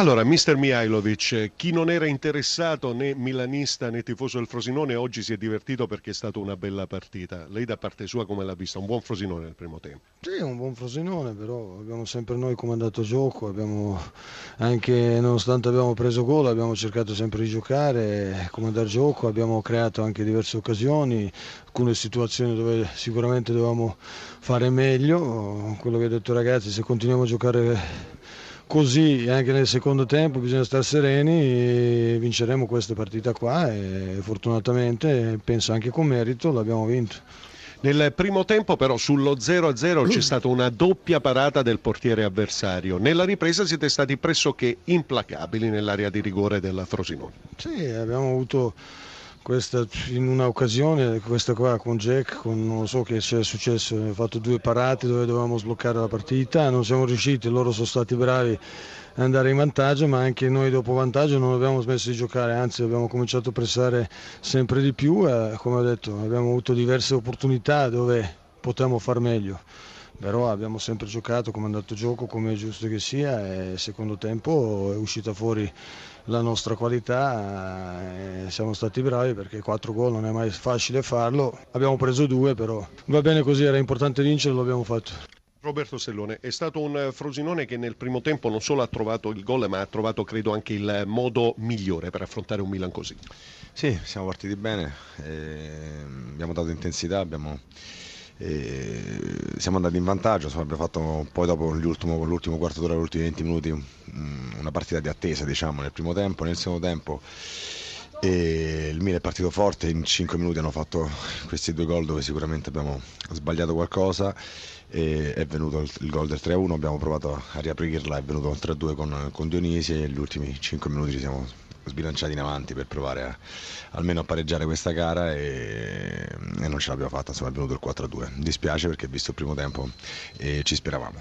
Allora, mister Mihailovic, chi non era interessato né milanista né tifoso del Frosinone oggi si è divertito perché è stata una bella partita. Lei da parte sua come l'ha vista? Un buon Frosinone nel primo tempo? Sì, un buon Frosinone, però abbiamo sempre noi comandato gioco, abbiamo, anche nonostante abbiamo preso gol abbiamo cercato sempre di giocare, comandare gioco, abbiamo creato anche diverse occasioni, alcune situazioni dove sicuramente dovevamo fare meglio. Quello che ha detto ragazzi, se continuiamo a giocare così anche nel secondo tempo bisogna stare sereni vinceremo questa partita qua e fortunatamente penso anche con merito l'abbiamo vinto. Nel primo tempo però sullo 0-0 c'è stata una doppia parata del portiere avversario. Nella ripresa siete stati pressoché implacabili nell'area di rigore della Frosinone. Sì, abbiamo avuto questa, in un'occasione, questa qua con Jack, con, non so che sia successo, abbiamo fatto due parate dove dovevamo sbloccare la partita, non siamo riusciti, loro sono stati bravi ad andare in vantaggio, ma anche noi dopo vantaggio non abbiamo smesso di giocare, anzi abbiamo cominciato a pressare sempre di più, eh, come ho detto abbiamo avuto diverse opportunità dove potevamo far meglio. Però abbiamo sempre giocato, comandato gioco come è giusto che sia e il secondo tempo è uscita fuori la nostra qualità e siamo stati bravi perché 4 gol non è mai facile farlo, abbiamo preso due però va bene così, era importante vincere, lo abbiamo fatto. Roberto Stellone, è stato un Frosinone che nel primo tempo non solo ha trovato il gol ma ha trovato credo anche il modo migliore per affrontare un Milan così. Sì, siamo partiti bene, abbiamo dato intensità, abbiamo e siamo andati in vantaggio, insomma, abbiamo fatto poi dopo l'ultimo, l'ultimo quarto d'ora, gli ultimi 20 minuti una partita di attesa diciamo, nel primo tempo, nel secondo tempo e il Milan è partito forte, in 5 minuti hanno fatto questi due gol dove sicuramente abbiamo sbagliato qualcosa e è venuto il, gol del 3-1, abbiamo provato a riaprirla, è venuto il 3-2 con, con Dionisi e negli ultimi 5 minuti ci siamo sbilanciati in avanti per provare a, almeno a pareggiare questa gara e, e non ce l'abbiamo fatta, insomma è venuto il 4-2. Dispiace perché visto il primo tempo e ci speravamo.